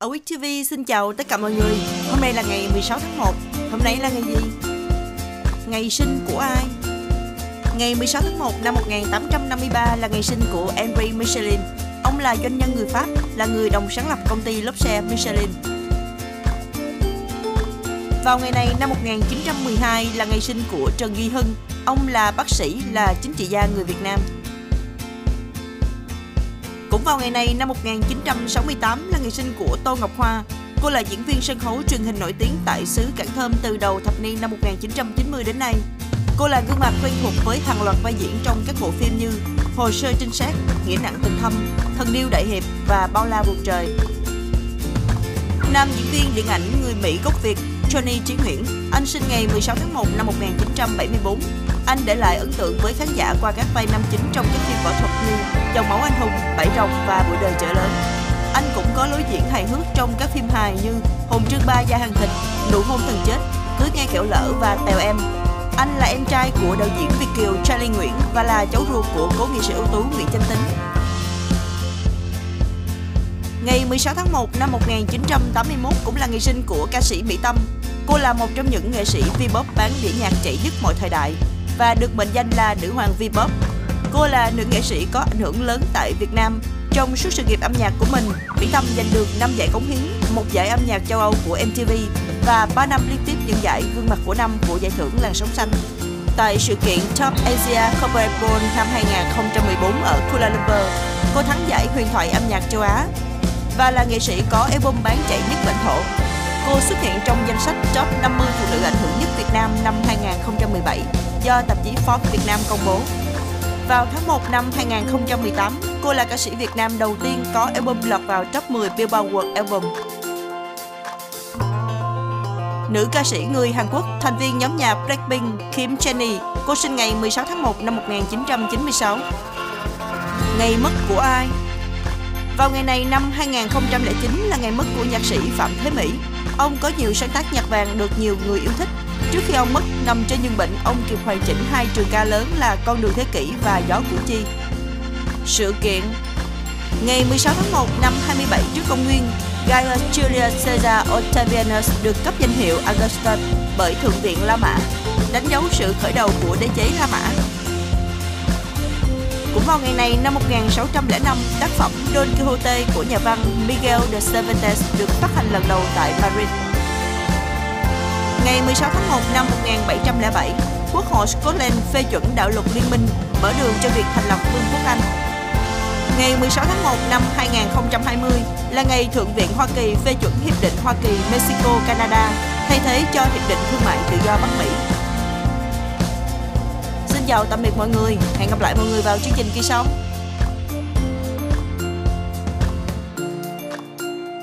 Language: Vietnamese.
Ở Week TV xin chào tất cả mọi người. Hôm nay là ngày 16 tháng 1 Hôm nay là ngày gì? Ngày sinh của ai? Ngày 16 tháng 1 năm 1853 là ngày sinh của Henri Michelin. Ông là doanh nhân người Pháp, là người đồng sáng lập công ty lốp xe Michelin. Vào ngày này năm 1912 là ngày sinh của Trần Duy Hưng. Ông là bác sĩ, là chính trị gia người Việt Nam cũng vào ngày này năm 1968 là ngày sinh của Tô Ngọc Hoa. Cô là diễn viên sân khấu truyền hình nổi tiếng tại xứ Cảng Thơm từ đầu thập niên năm 1990 đến nay. Cô là gương mặt quen thuộc với hàng loạt vai diễn trong các bộ phim như Hồ sơ trinh sát, Nghĩa nặng tình thâm, Thần điêu đại hiệp và Bao la vùng trời. Nam diễn viên điện ảnh người Mỹ gốc Việt Johnny Chí Nguyễn, anh sinh ngày 16 tháng 1 năm 1974. Anh để lại ấn tượng với khán giả qua các vai nam chính trong các phim võ thuật như Dòng máu anh hùng, Bảy rồng và Bụi đời chợ lớn. Anh cũng có lối diễn hài hước trong các phim hài như Hồn trương ba gia hàng thịt, Nụ hôn thần chết, Cưới nghe kẹo lỡ và Tèo em. Anh là em trai của đạo diễn Việt kiều Charlie Nguyễn và là cháu ruột của cố nghệ sĩ ưu tú Nguyễn Chánh Tính. Ngày 16 tháng 1 năm 1981 cũng là ngày sinh của ca sĩ Mỹ Tâm. Cô là một trong những nghệ sĩ V-pop bán đĩa nhạc chạy nhất mọi thời đại và được mệnh danh là nữ hoàng V-pop. Cô là nữ nghệ sĩ có ảnh hưởng lớn tại Việt Nam. Trong suốt sự nghiệp âm nhạc của mình, Mỹ Tâm giành được 5 giải cống hiến, một giải âm nhạc châu Âu của MTV và 3 năm liên tiếp nhận giải gương mặt của năm của giải thưởng làn sóng xanh. Tại sự kiện Top Asia Corporate Ball năm 2014 ở Kuala Lumpur, cô thắng giải huyền thoại âm nhạc châu Á và là nghệ sĩ có album bán chạy nhất lãnh thổ. Cô xuất hiện trong danh sách top 50 phụ nữ ảnh hưởng nhất Việt Nam năm 2017 do tạp chí Forbes Việt Nam công bố. Vào tháng 1 năm 2018, cô là ca sĩ Việt Nam đầu tiên có album lọt vào top 10 Billboard World Album. Nữ ca sĩ người Hàn Quốc, thành viên nhóm nhạc Blackpink Kim Jennie, cô sinh ngày 16 tháng 1 năm 1996. Ngày mất của ai? Vào ngày này năm 2009 là ngày mất của nhạc sĩ Phạm Thế Mỹ. Ông có nhiều sáng tác nhạc vàng được nhiều người yêu thích. Trước khi ông mất, nằm trên giường bệnh, ông kịp hoàn chỉnh hai trường ca lớn là Con đường thế kỷ và Gió Củ Chi. Sự kiện Ngày 16 tháng 1 năm 27 trước công nguyên, Gaius Julius Caesar Octavianus được cấp danh hiệu Augustus bởi Thượng viện La Mã, đánh dấu sự khởi đầu của đế chế La Mã. Vào ngày này năm 1605, tác phẩm Don Quixote của nhà văn Miguel de Cervantes được phát hành lần đầu tại Paris. Ngày 16 tháng 1 năm 1707, Quốc hội Scotland phê chuẩn đạo luật liên minh, mở đường cho việc thành lập Vương quốc Anh. Ngày 16 tháng 1 năm 2020 là ngày Thượng viện Hoa Kỳ phê chuẩn Hiệp định Hoa Kỳ-Mexico-Canada thay thế cho Hiệp định Thương mại Tự do Bắc Mỹ. Xin chào tạm biệt mọi người, hẹn gặp lại mọi người vào chương trình kỳ sau.